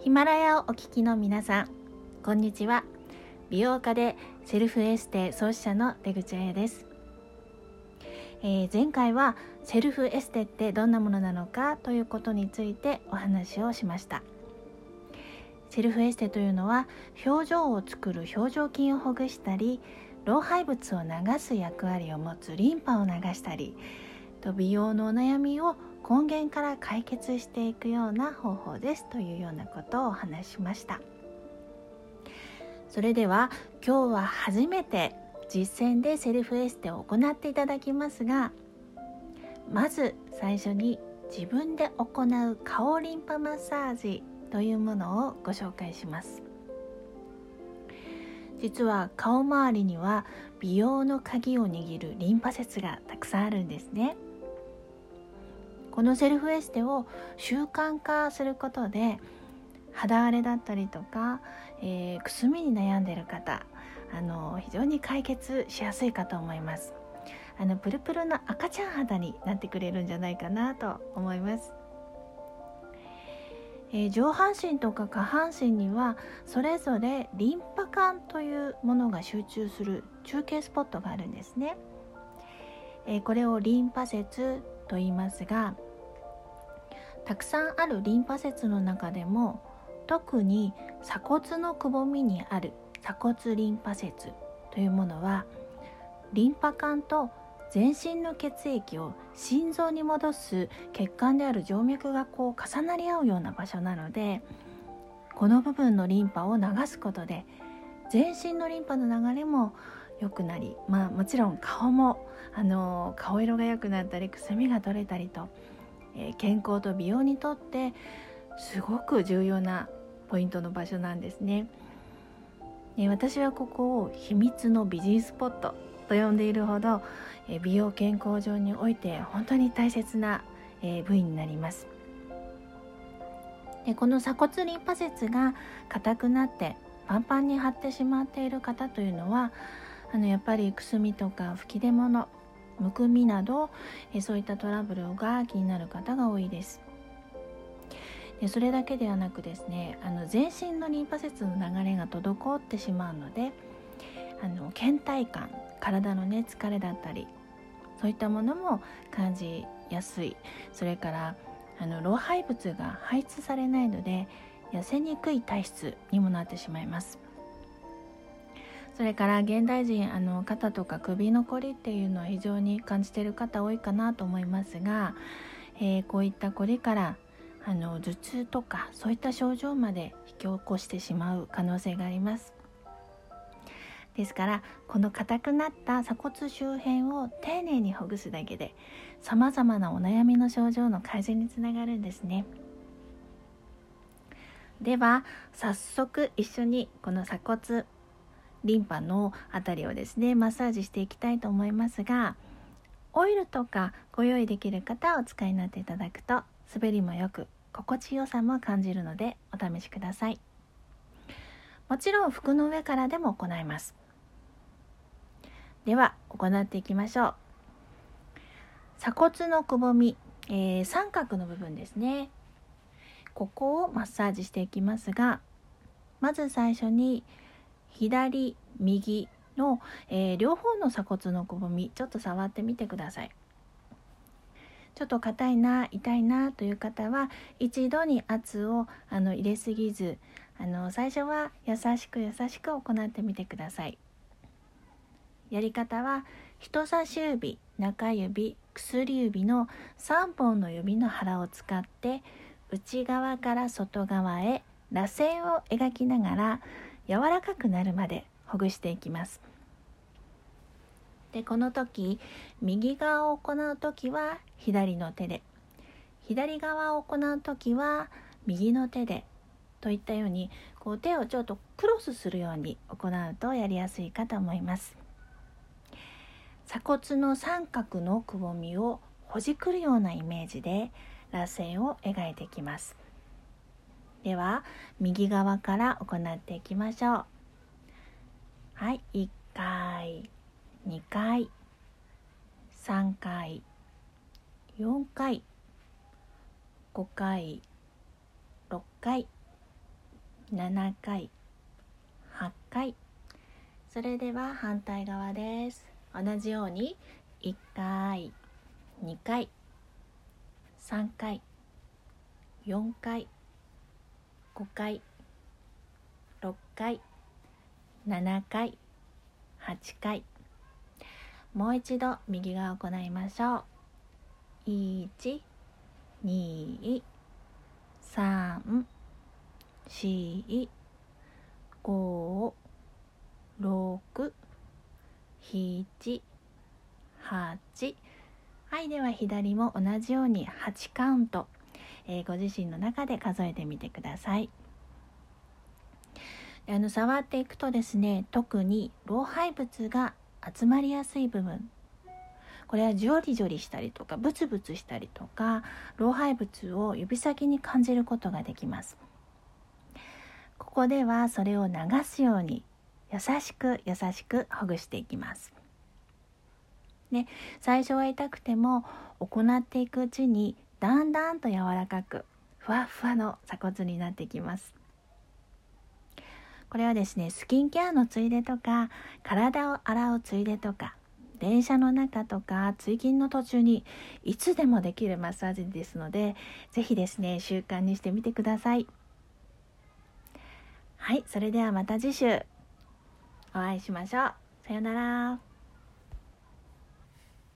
ヒマラヤをお聞きの皆さんこんにちは。美容家でセルフエステ創始者の出口彩です、えー、前回はセルフエステってどんなものなのかということについてお話をしました。セルフエステというのは表情を作る表情筋をほぐしたり老廃物を流す役割を持つリンパを流したりと美容のお悩みを根源から解決していくような方法ですというようなことをお話しました。それでは今日は初めて実践でセルフエステを行っていただきますがまず最初に自分で行う顔リンパマッサージというものをご紹介します。実は顔周りには美容の鍵を握るリンパ節がたくさんあるんですね。このセルフエステを習慣化することで肌荒れだったりとか、えー、くすみに悩んでいる方あの非常に解決しやすいかと思います。あのプルプルの赤ちゃん肌になってくれるんじゃないかなと思います、えー、上半身とか下半身にはそれぞれリンパ管というものが集中する中継スポットがあるんですね、えー、これをリンパ節と言いますがたくさんあるリンパ節の中でも特に鎖骨のくぼみにある鎖骨リンパ節というものはリンパ管と全身の血液を心臓に戻す血管である静脈がこう重なり合うような場所なのでこの部分のリンパを流すことで全身のリンパの流れも良くなりまあもちろん顔もあの顔色が良くなったりくすみが取れたりとえ健康と美容にとってすごく重要なポイントの場所なんですね。え私はここを秘密の美人スポットと呼んでいるほど、え美容健康上において本当に大切な、え部位になります。でこの鎖骨リンパ節が硬くなってパンパンに張ってしまっている方というのはあのやっぱりくすみとか吹き出物むくみなどそういったトラブルが気になる方が多いです。でそれだけではなくですねあの全身のリンパ節の流れが滞ってしまうのであの倦怠感体のね疲れだったりそういったものも感じやすい。それからあの老廃物が排出されないので痩せにくい体質にもなってしまいます。それから現代人あの肩とか首のこりっていうのは非常に感じてる方多いかなと思いますが、えー、こういったこりからあの頭痛とかそういった症状まで引き起こしてしまう可能性があります。ですからこの硬くなった鎖骨周辺を丁寧にほぐすだけでさまざまなお悩みの症状の改善につながるんですね。では早速一緒にこの鎖骨リンパの辺りをですねマッサージしていきたいと思いますがオイルとかご用意できる方はお使いになっていただくと滑りもよく心地よさも感じるのでお試しください。もちろん服の上からでも行います。では行っていきましょう。鎖骨のくぼみ、えー、三角の部分ですね。ここをマッサージしていきますがまず最初に左右の、えー、両方の鎖骨のくぼみちょっと触ってみてください。ちょっと硬いな痛いなという方は一度に圧をあの入れすぎずあの最初は優しく優しく行ってみてください。やり方は人差し指中指薬指の3本の指の腹を使って内側から外側へ螺旋を描きながら柔らかくなるまでほぐしていきます。でこの時右側を行う時は左の手で。左側を行う時は右の手で。といったようにこう手をちょっとクロスするように行うとやりやすいかと思います。鎖骨の三角のくぼみをほじくるようなイメージで螺旋を描いていきます。では右側から行っていきましょうはい1回2回3回4回5回6回7回8回それでは反対側です。同じように1回2回3回4回5回6回7回8回。もう一度右側を行いましょう。1 2 3 4 5 6 7 8はいでは左も同じように8カウント、えー、ご自身の中で数えてみてください。あの触っていくとですね特に老廃物が集まりやすい部分。これはジョリジョリしたりとかブツブツしたりとか老廃物を指先に感じることができます。ここではそれを流すように優しく優しくほぐしていきます。ね、最初は痛くても行っていくうちにだんだんと柔らかくふわふわの鎖骨になってきます。これはですねスキンケアのついでとか体を洗うついでとか電車の中とか通勤の途中にいつでもできるマッサージですので是非ですね習慣にしてみてください。はいそれではまた次週お会いしましょう。さようなら。